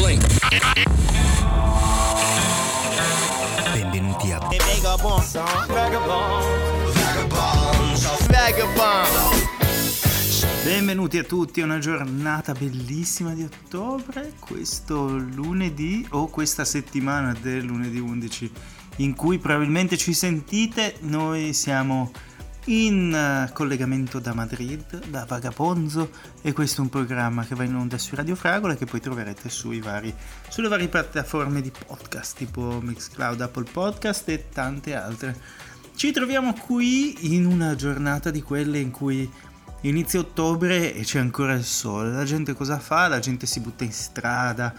Blink. Benvenuti a Benvenuti a tutti, è una giornata bellissima di ottobre, questo lunedì o questa settimana del lunedì 11 in cui probabilmente ci sentite, noi siamo in eh, collegamento da Madrid, da Vagaponzo e questo è un programma che va in onda su Radio Fragola che poi troverete vari, sulle varie piattaforme di podcast tipo Mixcloud, Apple Podcast e tante altre. Ci troviamo qui in una giornata di quelle in cui inizia ottobre e c'è ancora il sole. La gente cosa fa? La gente si butta in strada.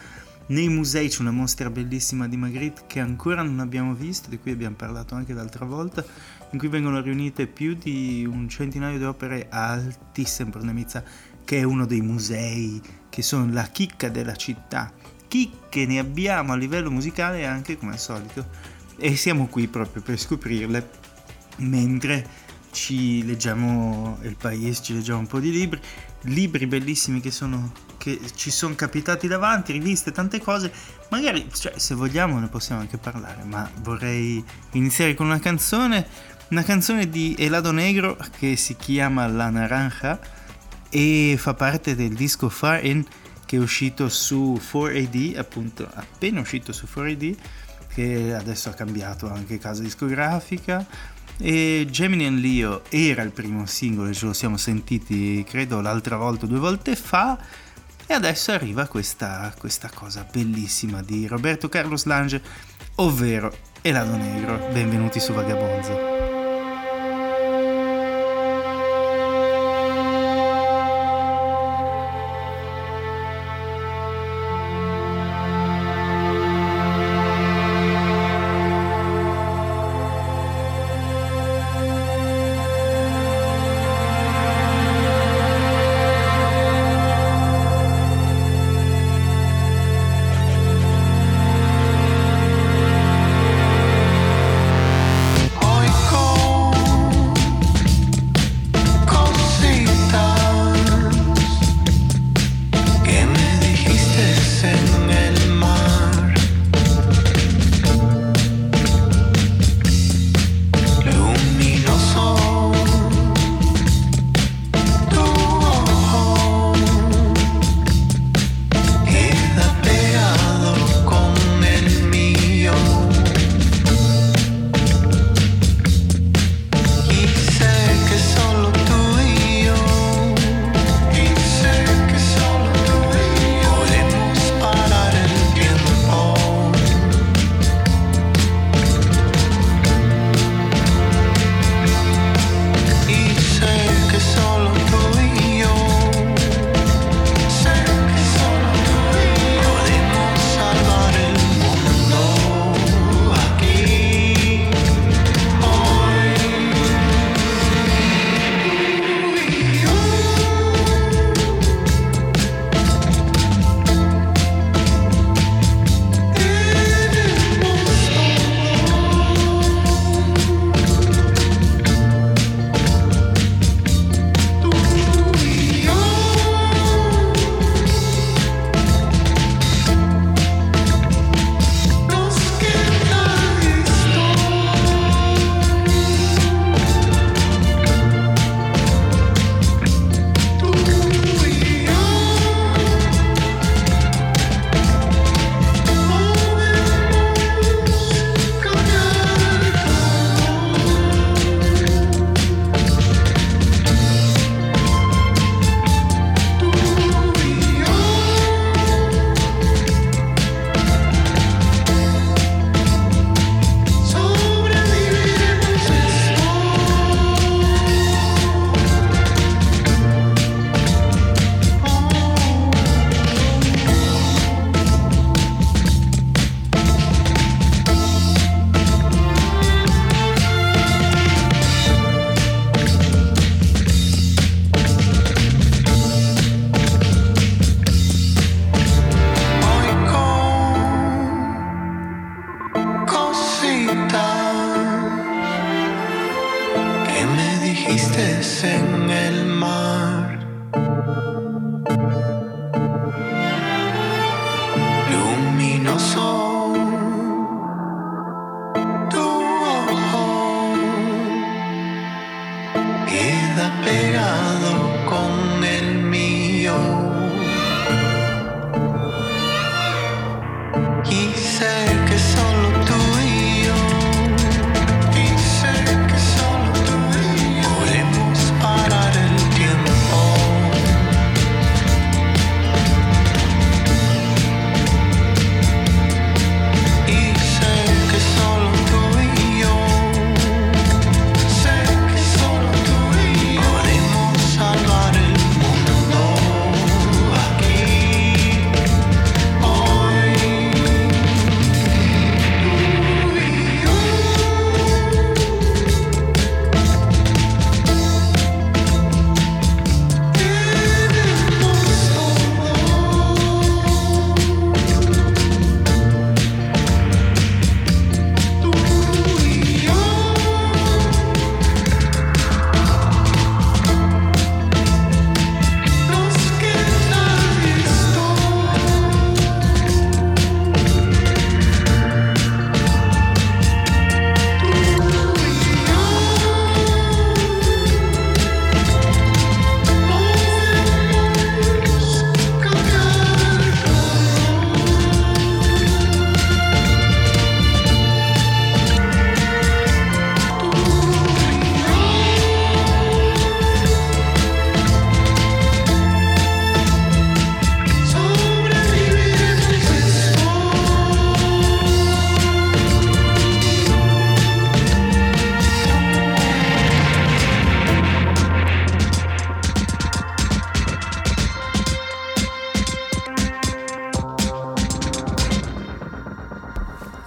Nei musei c'è una mostra bellissima di Magritte che ancora non abbiamo visto, di cui abbiamo parlato anche l'altra volta, in cui vengono riunite più di un centinaio di opere altissime per Nemizza, che è uno dei musei che sono la chicca della città. Chicche ne abbiamo a livello musicale anche come al solito e siamo qui proprio per scoprirle mentre ci leggiamo il paese, ci leggiamo un po' di libri, libri bellissimi che, sono, che ci sono capitati davanti, riviste, tante cose. Magari, cioè, se vogliamo ne possiamo anche parlare, ma vorrei iniziare con una canzone, una canzone di Elado Negro che si chiama La Naranja e fa parte del disco Far In che è uscito su 4AD, appunto appena uscito su 4AD, che adesso ha cambiato anche casa discografica e Gemini and Leo era il primo singolo, ce lo siamo sentiti credo l'altra volta, due volte fa. E adesso arriva questa, questa cosa bellissima di Roberto Carlos Lange, ovvero Elado Negro. Benvenuti su Vagabonzo.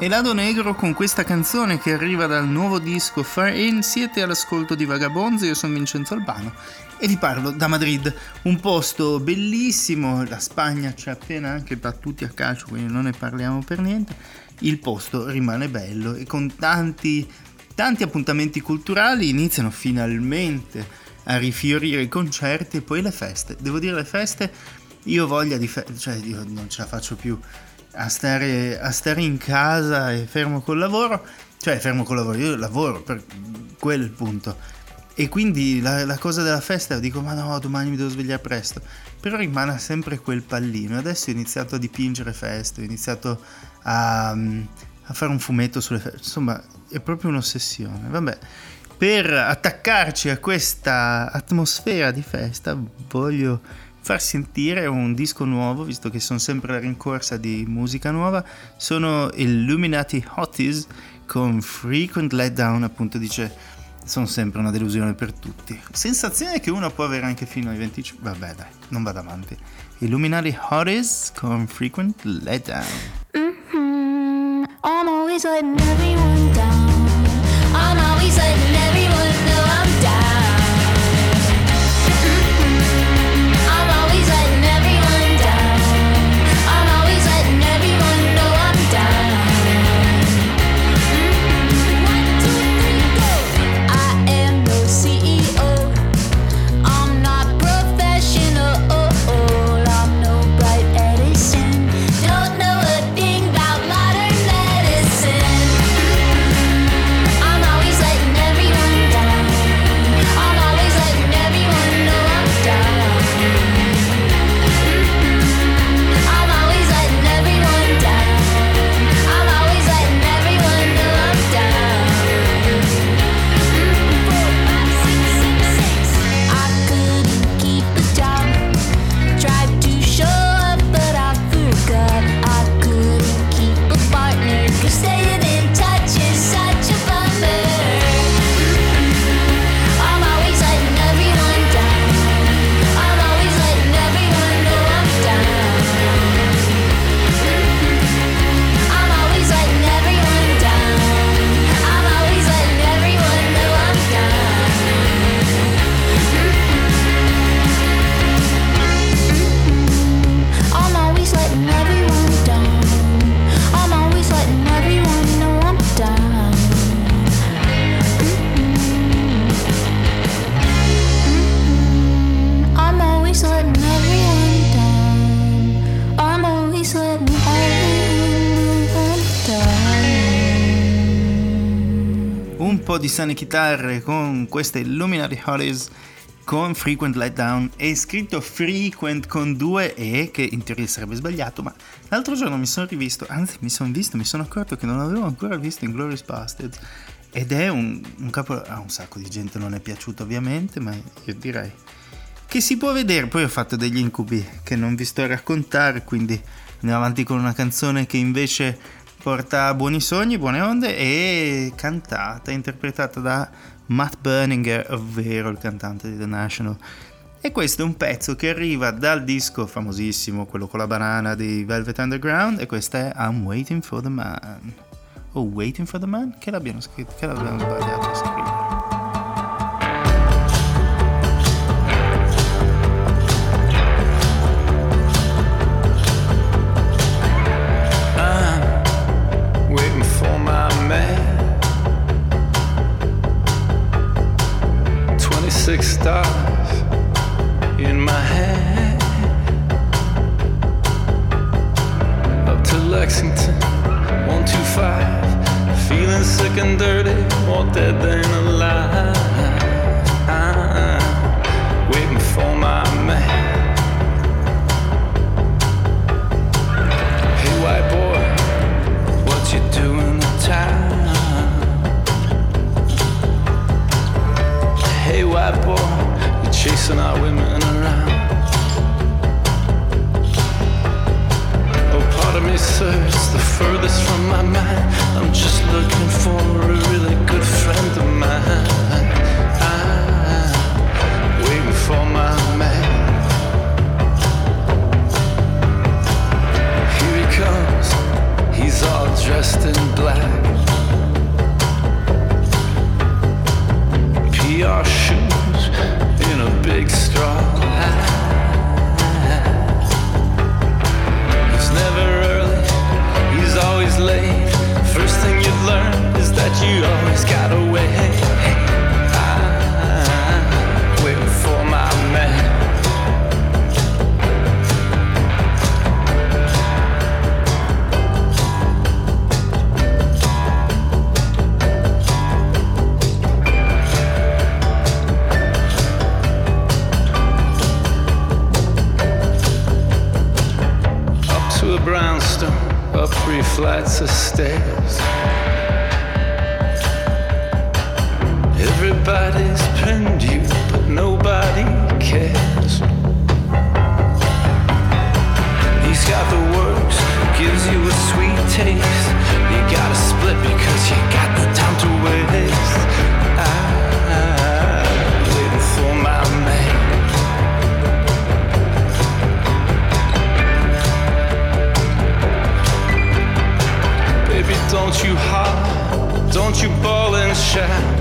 Elado Negro con questa canzone che arriva dal nuovo disco Far In. Siete all'ascolto di Vagabonzi, io sono Vincenzo Albano e vi parlo da Madrid, un posto bellissimo. La Spagna ci ha appena anche battuti a calcio, quindi non ne parliamo per niente. Il posto rimane bello e con tanti, tanti appuntamenti culturali iniziano finalmente a rifiorire i concerti e poi le feste. Devo dire, le feste, io voglia di feste, cioè io non ce la faccio più a stare, a stare in casa e fermo col lavoro, cioè fermo col lavoro, io lavoro, per il punto. E quindi la, la, cosa della festa dico ma no domani mi devo svegliare presto, però rimane sempre quel pallino. Adesso ho iniziato a dipingere feste, ho iniziato a, a fare un fumetto sulle feste, insomma è proprio un'ossessione. Vabbè, per attaccarci a questa atmosfera di festa voglio far sentire un disco nuovo, visto che sono sempre alla rincorsa di musica nuova, sono Illuminati Hotties con Frequent Letdown, appunto dice sono sempre una delusione per tutti. Sensazione che uno può avere anche fino ai 25... Vabbè dai, non vado avanti. Illuminati Hotties con Frequent Letdown. Mm-hmm. I'm always letting everyone down. I'm always letting everyone sane chitarre con queste Illuminati Hollies con Frequent Letdown è scritto Frequent con due E che in teoria sarebbe sbagliato ma l'altro giorno mi sono rivisto anzi mi sono visto mi sono accorto che non l'avevo ancora visto in Glorious Bastards. Ed è un, un capo a un sacco di gente non è piaciuto ovviamente ma io direi che si può vedere. Poi ho fatto degli incubi che non vi sto a raccontare quindi andiamo avanti con una canzone che invece porta buoni sogni, buone onde e cantata, interpretata da Matt Berninger, ovvero il cantante di The National. E questo è un pezzo che arriva dal disco famosissimo, quello con la banana di Velvet Underground, e questo è I'm Waiting for the Man. O oh, Waiting for the Man? Che l'abbiamo scritto, che l'abbiamo sbagliato a scrivere. Lexington. 125 feeling sick and dirty more dead than alive you ball and shine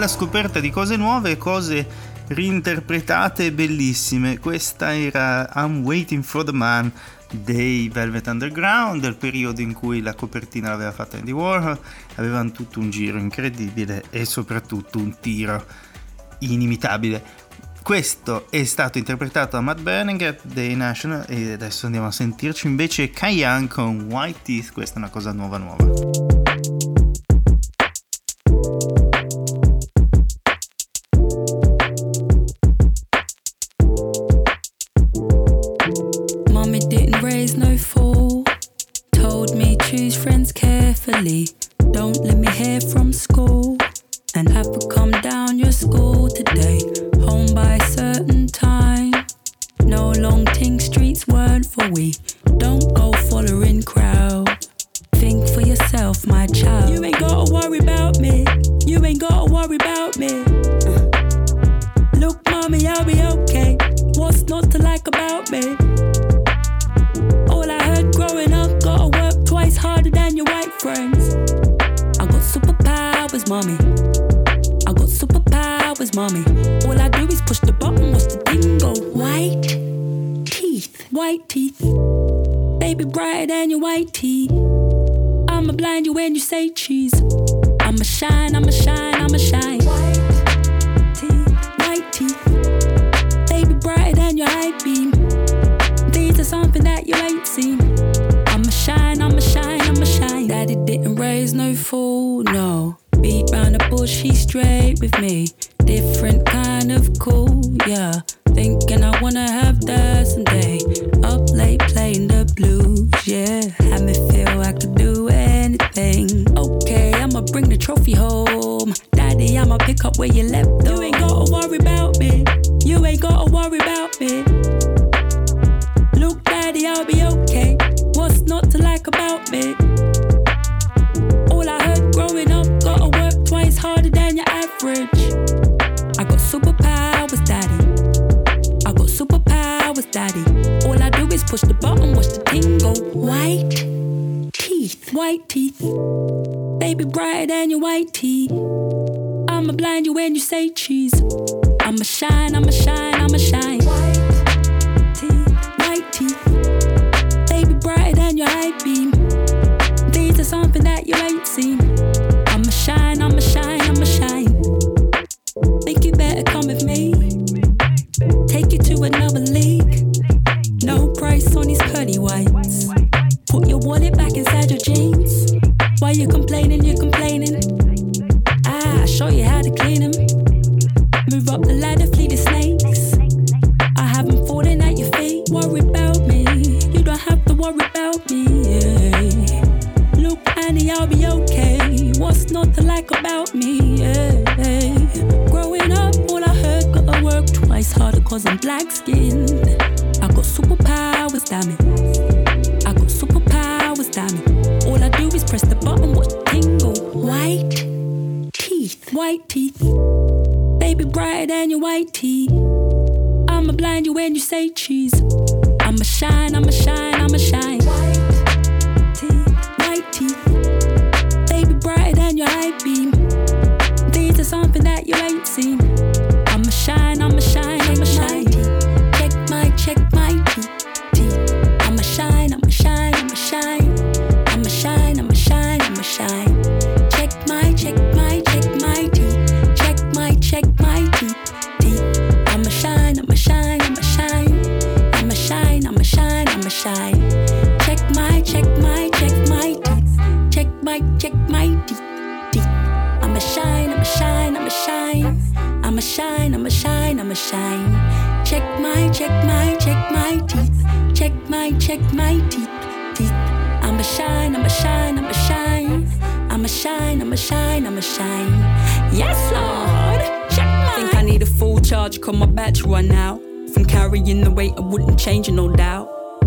alla scoperta di cose nuove e cose reinterpretate e bellissime. Questa era I'm Waiting for the Man dei Velvet Underground, del periodo in cui la copertina l'aveva fatta Andy Warhol, avevano tutto un giro incredibile e soprattutto un tiro inimitabile. Questo è stato interpretato da Matt Berninger dei National e adesso andiamo a sentirci invece Kayan con White Teeth, questa è una cosa nuova nuova. carefully. Don't let me hear from school. And have to come down your school.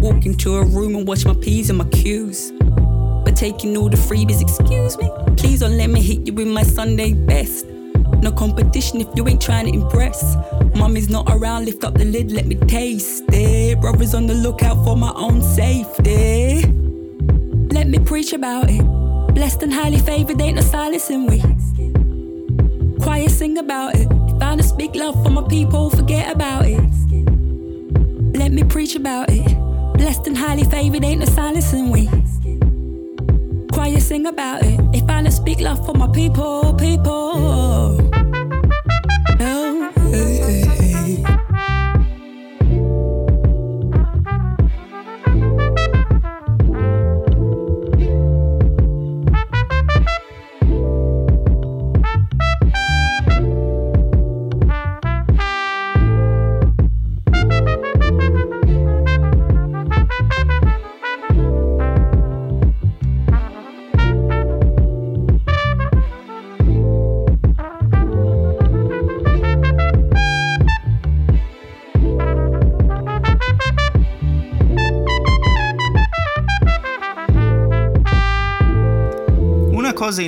Walk into a room and watch my P's and my Q's. But taking all the freebies, excuse me. Please don't let me hit you with my Sunday best. No competition if you ain't trying to impress. Mommy's not around, lift up the lid, let me taste it. Brothers on the lookout for my own safety. Let me preach about it. Blessed and highly favored, ain't no silencing we. Quiet, sing about it. Found a speak love for my people, forget about it. Let me preach about it. Blessed and highly favored, ain't no silencing we. Choir sing about it. If I don't speak love for my people, people.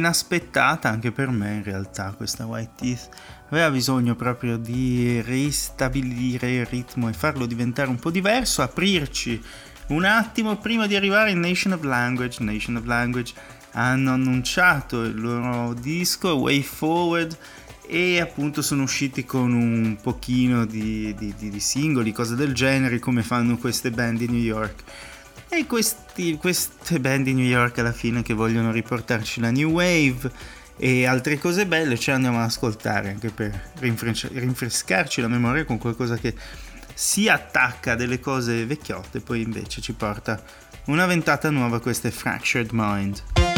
Inaspettata anche per me in realtà questa White Teeth aveva bisogno proprio di ristabilire il ritmo e farlo diventare un po' diverso, aprirci un attimo prima di arrivare in Nation of Language. Nation of Language hanno annunciato il loro disco Way Forward e appunto sono usciti con un pochino di, di, di- di singoli, cose del genere, come fanno queste band di New York. E questi- queste band di New York alla fine che vogliono riportarci la New Wave e altre cose belle ci andiamo ad ascoltare anche per rinfresca- rinfrescarci la memoria con qualcosa che si attacca a delle cose vecchiotte, poi invece ci porta una ventata nuova, questa è Fractured Mind.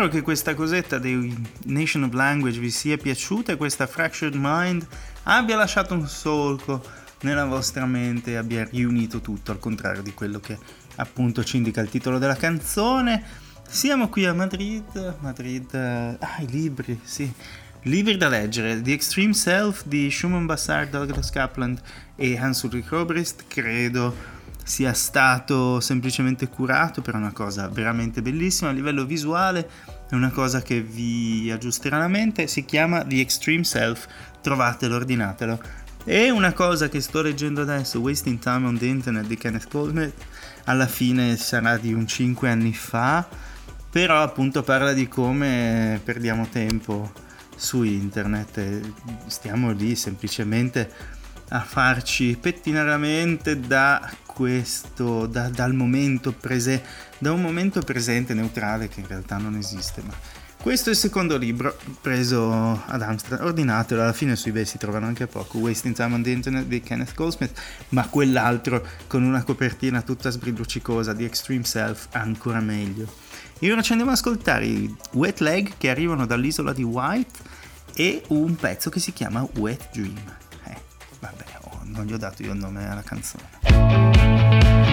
Spero che questa cosetta dei Nation of Language vi sia piaciuta e questa Fractured Mind abbia lasciato un solco nella vostra mente e abbia riunito tutto, al contrario di quello che appunto ci indica il titolo della canzone. Siamo qui a Madrid, Madrid, ah i libri, sì, libri da leggere, The Extreme Self di Schumann Bassard, Douglas Kaplan e Hans Ulrich Obrist, credo sia stato semplicemente curato per una cosa veramente bellissima a livello visuale, è una cosa che vi aggiusterà la mente, si chiama The Extreme Self, trovatelo, ordinatelo. E una cosa che sto leggendo adesso, Wasting Time on the Internet di Kenneth Coleman, alla fine sarà di un 5 anni fa, però appunto parla di come perdiamo tempo su internet e stiamo lì semplicemente a farci pettinare la mente da questo, da, dal momento presente, da un momento presente neutrale che in realtà non esiste. Ma questo è il secondo libro preso ad Amsterdam, ordinatelo, alla fine sui eBay si trovano anche a poco, Wasting Time on the Internet di Kenneth Goldsmith, ma quell'altro con una copertina tutta sbrilluccicosa di Extreme Self ancora meglio. E ora ci andiamo ad ascoltare i Wet Leg che arrivano dall'isola di White e un pezzo che si chiama Wet Dream. Vabbè, oh, non gli ho dato io il nome alla canzone.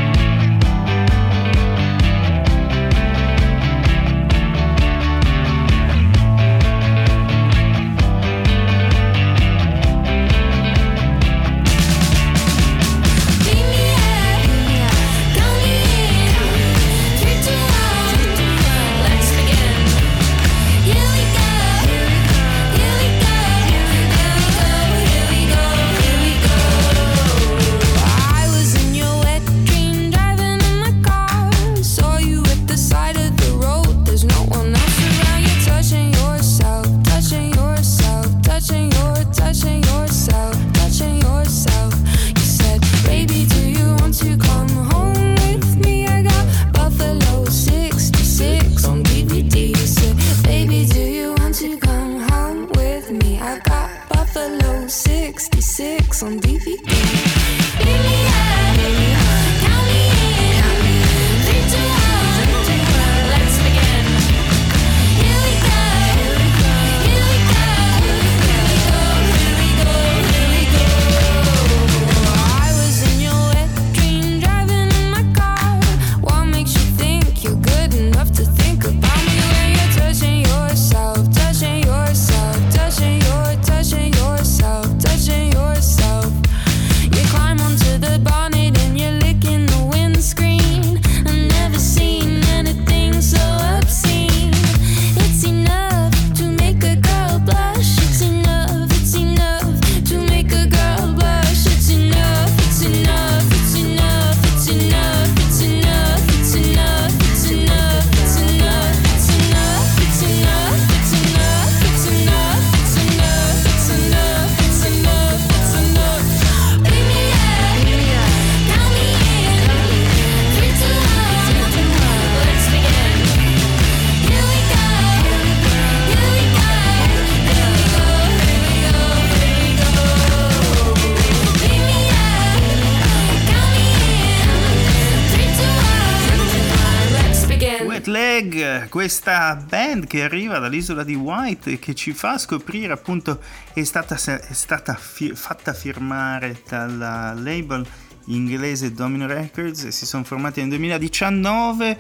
Questa band che arriva dall'isola di White e che ci fa scoprire appunto è stata, è stata fi- fatta firmare dalla label inglese Domino Records e si sono formati nel 2019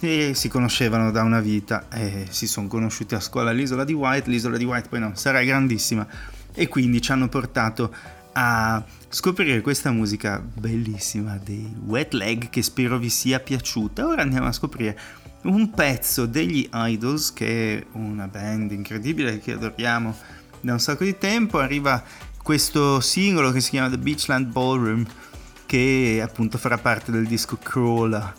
e si conoscevano da una vita e si sono conosciuti a scuola all'isola di White. L'isola di White poi no, sarà grandissima e quindi ci hanno portato a scoprire questa musica bellissima dei Wet Leg che spero vi sia piaciuta. Ora andiamo a scoprire un pezzo degli Idols, che è una band incredibile che adoriamo da un sacco di tempo, arriva questo singolo che si chiama The Beachland Ballroom, che appunto farà parte del disco Crawler.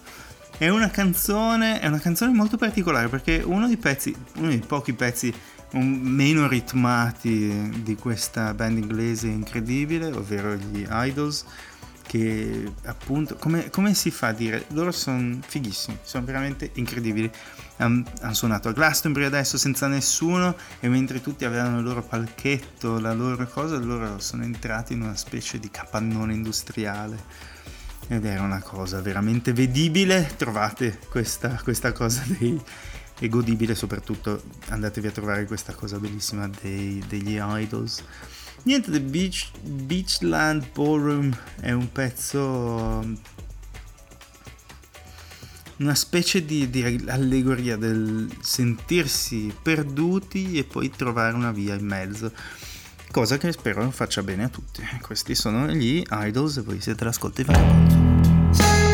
È una canzone, è una canzone molto particolare perché uno dei pezzi, uno dei pochi pezzi meno ritmati di questa band inglese incredibile, ovvero gli Idols, che appunto come, come, si fa a dire loro sono fighissimi sono veramente incredibili. Han, hanno suonato a Glastonbury adesso senza nessuno e mentre tutti avevano il loro palchetto la loro cosa loro sono entrati in una specie di capannone industriale. Ed era una cosa veramente vedibile. Trovate questa, questa cosa dei, e godibile soprattutto andatevi a trovare questa cosa bellissima dei, degli idols niente The Beach, Beachland Ballroom è un pezzo una specie di, di, allegoria del sentirsi perduti e poi trovare una via in mezzo cosa che spero faccia bene a tutti. Questi sono gli idols e voi siete l'ascolto di Vagabondo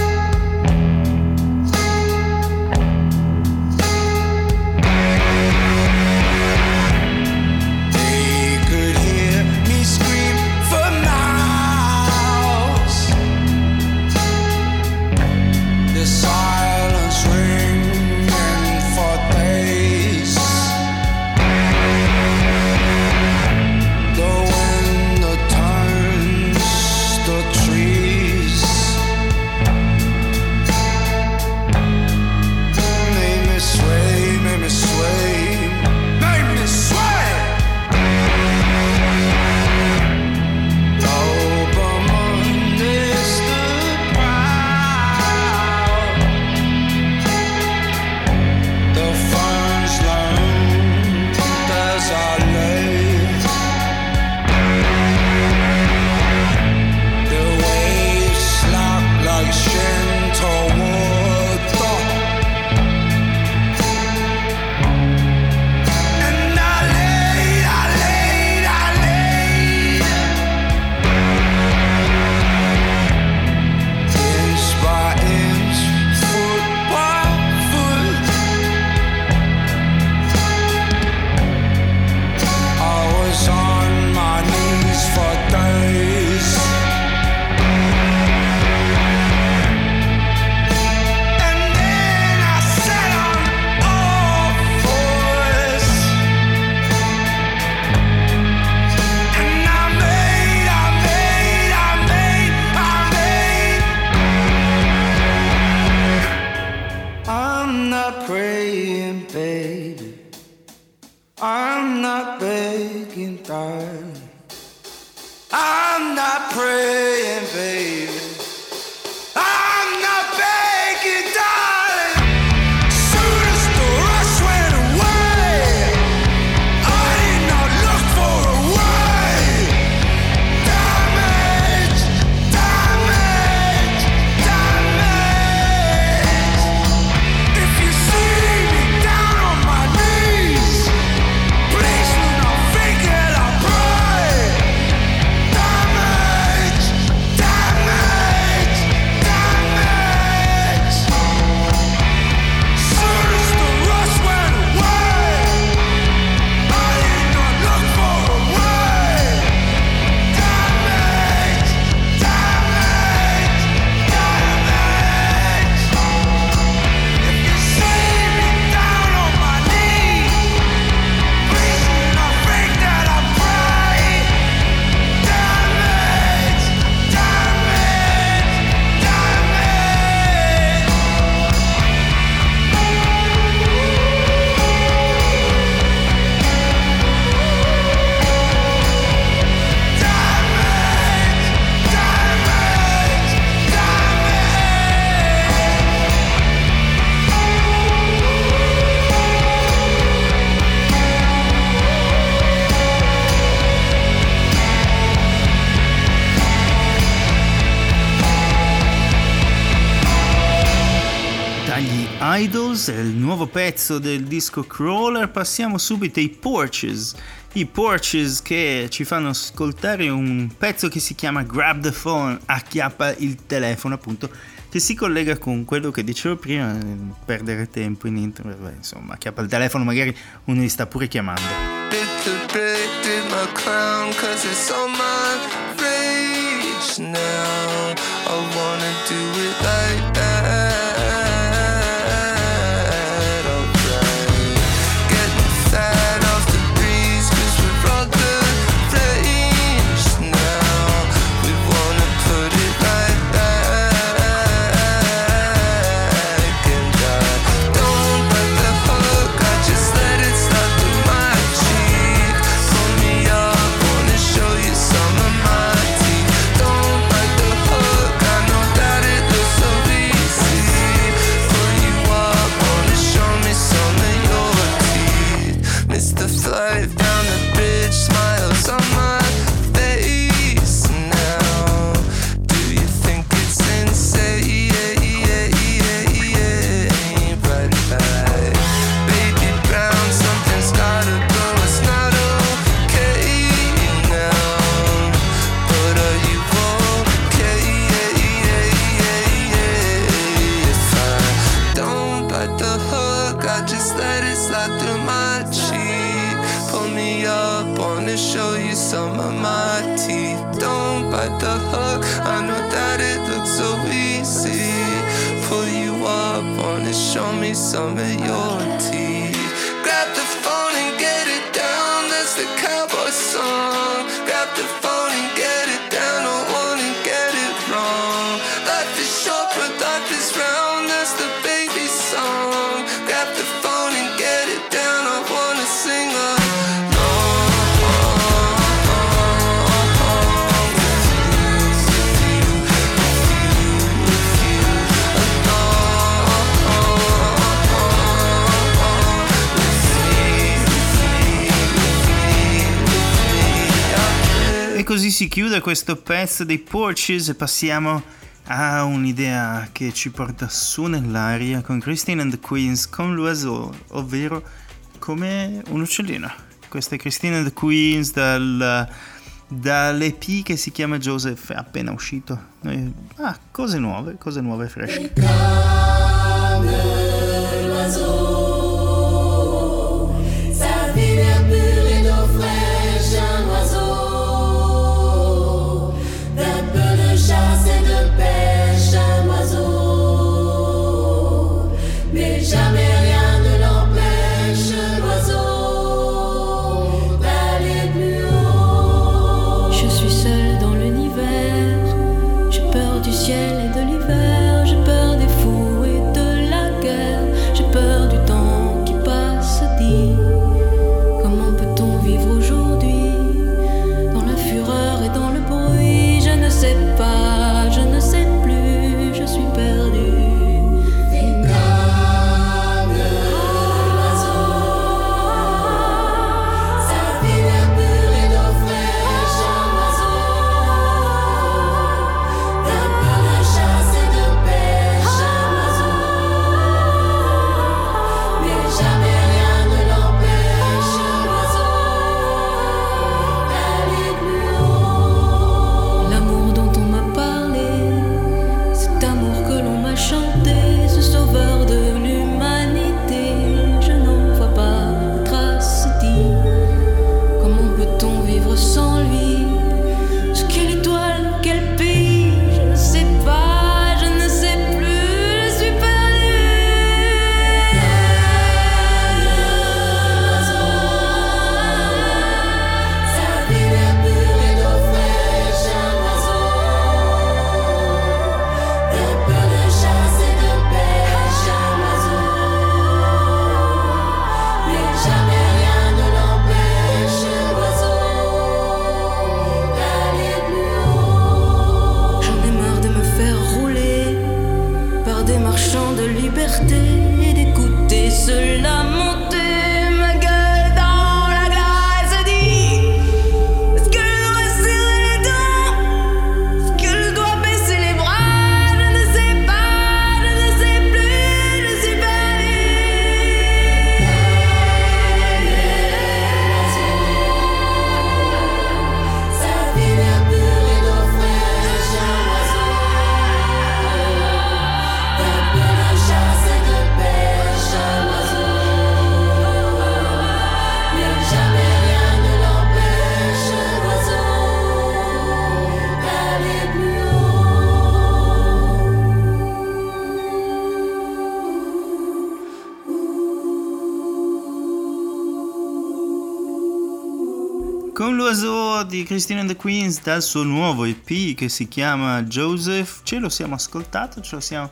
Idols pezzo del disco Crawler. Passiamo subito ai Porches. I Porches che ci fanno ascoltare un pezzo che si chiama Grab the Phone, acchiappa il telefono appunto, che si collega con quello che dicevo prima, perdere tempo in internet, Beh, insomma, acchiappa il telefono, magari uno li sta pure chiamando. Now si chiude questo pezzo dei Porches e passiamo a un'idea che ci porta su nell'aria con Christine and the Queens con l'oiseau, ovvero come un uccellino. Questa è Christine and the Queens dal, dall'EP che si chiama Joseph, è appena uscito. Eh, ah, cose nuove, cose nuove, fresh. E come l'oiseau. Escúchame. artista il suo nuovo EP che si chiama Joseph. Ce lo siamo ascoltato, ce lo siamo...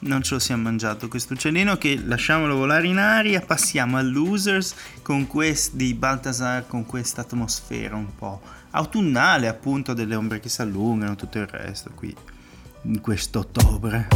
non ce lo siamo mangiato questo uccellino che lasciamolo volare in aria, passiamo a Losers con questi di Baltasar con questa atmosfera un po' autunnale appunto delle ombre che si allungano tutto il resto qui in questo quest'ottobre.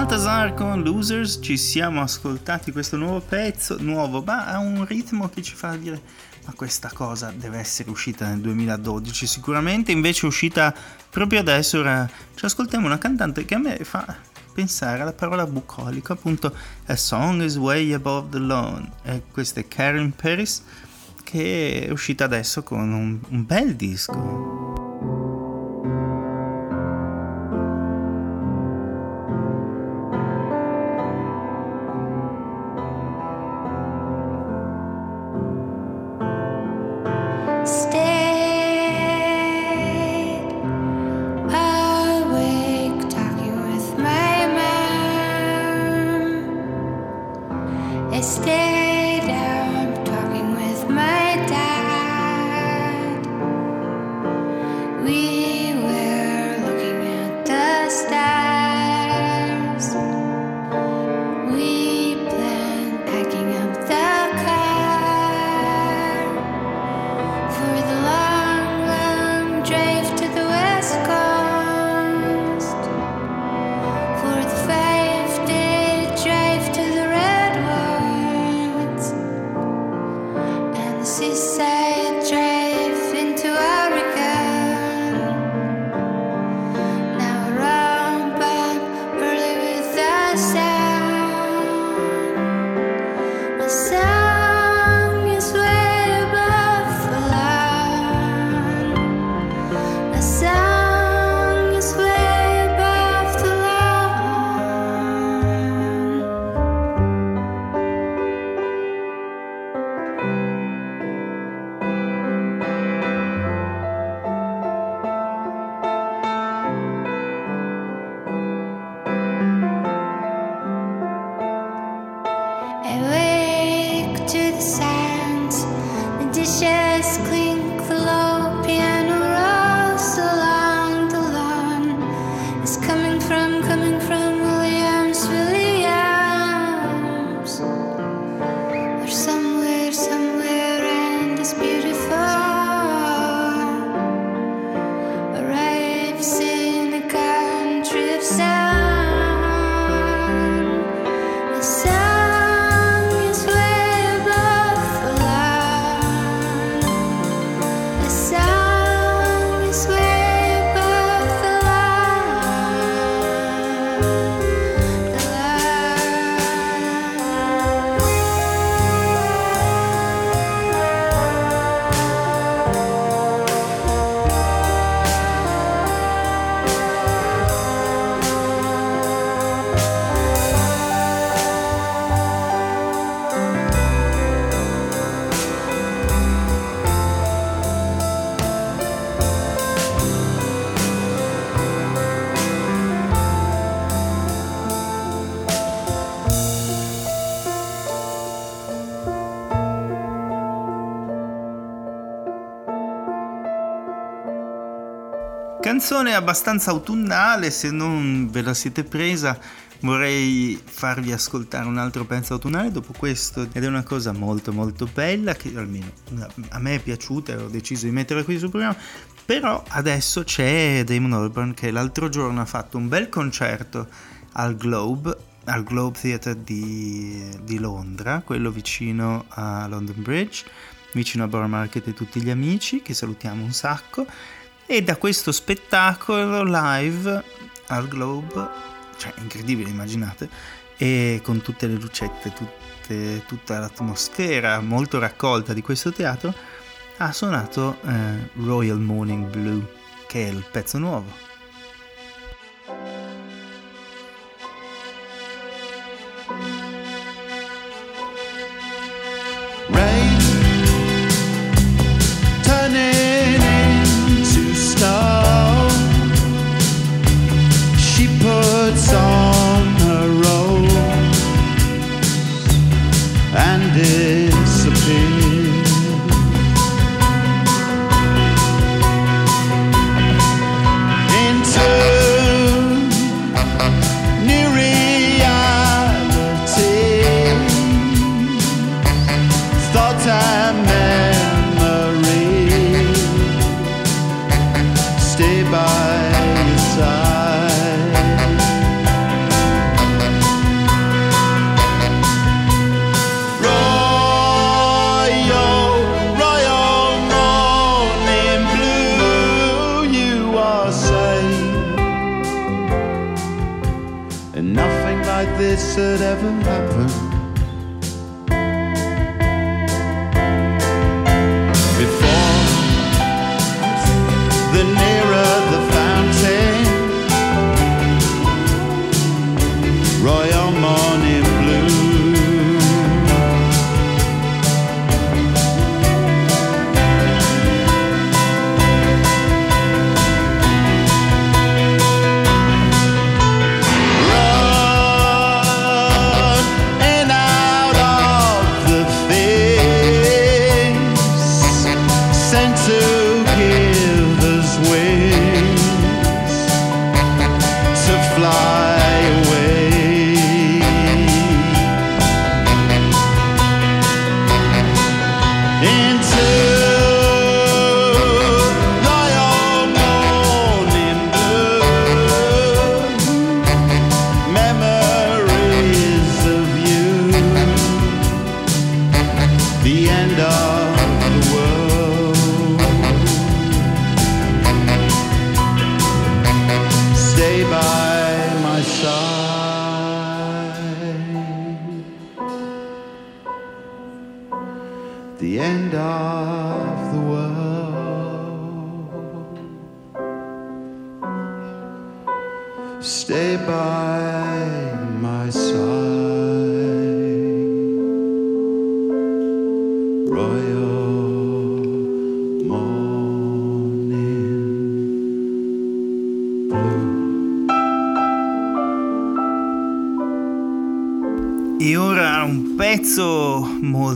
Baltasar con Losers ci siamo ascoltati questo nuovo pezzo, nuovo, ma ha un ritmo che ci fa dire ma questa cosa deve essere uscita nel 2012 sicuramente, invece è uscita proprio adesso, ora ci ascoltiamo una cantante che a me fa pensare alla parola bucolico, appunto A Song is Way Above the Lawn, e questa è Karen Paris che è uscita adesso con un, un bel disco. Canzone abbastanza autunnale, se non ve la siete presa vorrei farvi ascoltare un altro pezzo autunnale dopo questo ed è una cosa molto molto bella che almeno a me è piaciuta e ho deciso di metterla qui sul programma. Però adesso c'è Damon Albarn che l'altro giorno ha fatto un bel concerto al Globe al Globe Theatre di, di Londra quello vicino a London Bridge vicino a Borough Market e tutti gli amici che salutiamo un sacco e da questo spettacolo live al Globe, cioè incredibile immaginate, e con tutte le lucette, tutte, tutta l'atmosfera molto raccolta di questo teatro, ha suonato eh, Royal Morning Blue, che è il pezzo nuovo.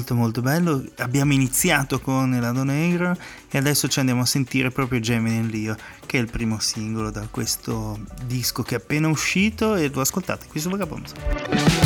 Molto molto bello. Abbiamo iniziato con La Negra e adesso ci andiamo a sentire proprio Gemini and Leo, che è il primo singolo da questo disco che è appena uscito e lo ascoltate qui su Vagabonds.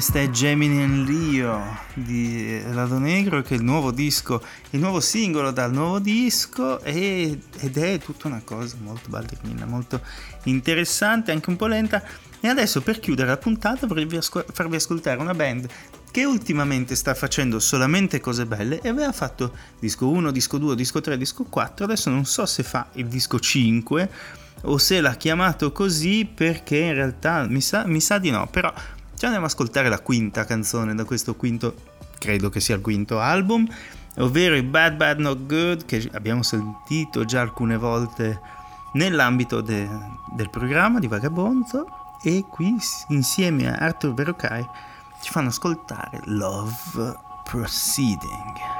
Questa è Gemini and Leo di Lado Negro che è il nuovo disco, il nuovo singolo dal nuovo disco e- ed è tutta una cosa molto ballerina, molto interessante, anche un po' lenta. E adesso per chiudere la puntata vorrei farvi ascoltare una band che ultimamente sta facendo solamente cose belle e aveva fatto disco 1, disco 2, disco 3, disco 4, adesso non so se fa il disco 5 o se l'ha chiamato così perché in realtà mi sa, mi sa di no, però ci andiamo ad ascoltare la quinta canzone da questo quinto, credo che sia il quinto album, ovvero i Bad Bad Not Good che abbiamo sentito già alcune volte nell'ambito de- del programma di Vagabonzo e qui insieme a Arthur Verocai ci fanno ascoltare Love Proceeding.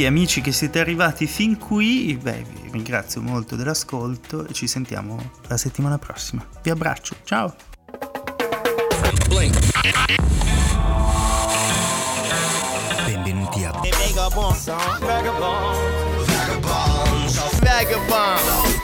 E amici che siete arrivati fin qui, beh, vi ringrazio molto dell'ascolto e ci sentiamo la settimana prossima. Vi abbraccio, ciao! Benvenuti a Vagabond. Vagabond. Vagabond.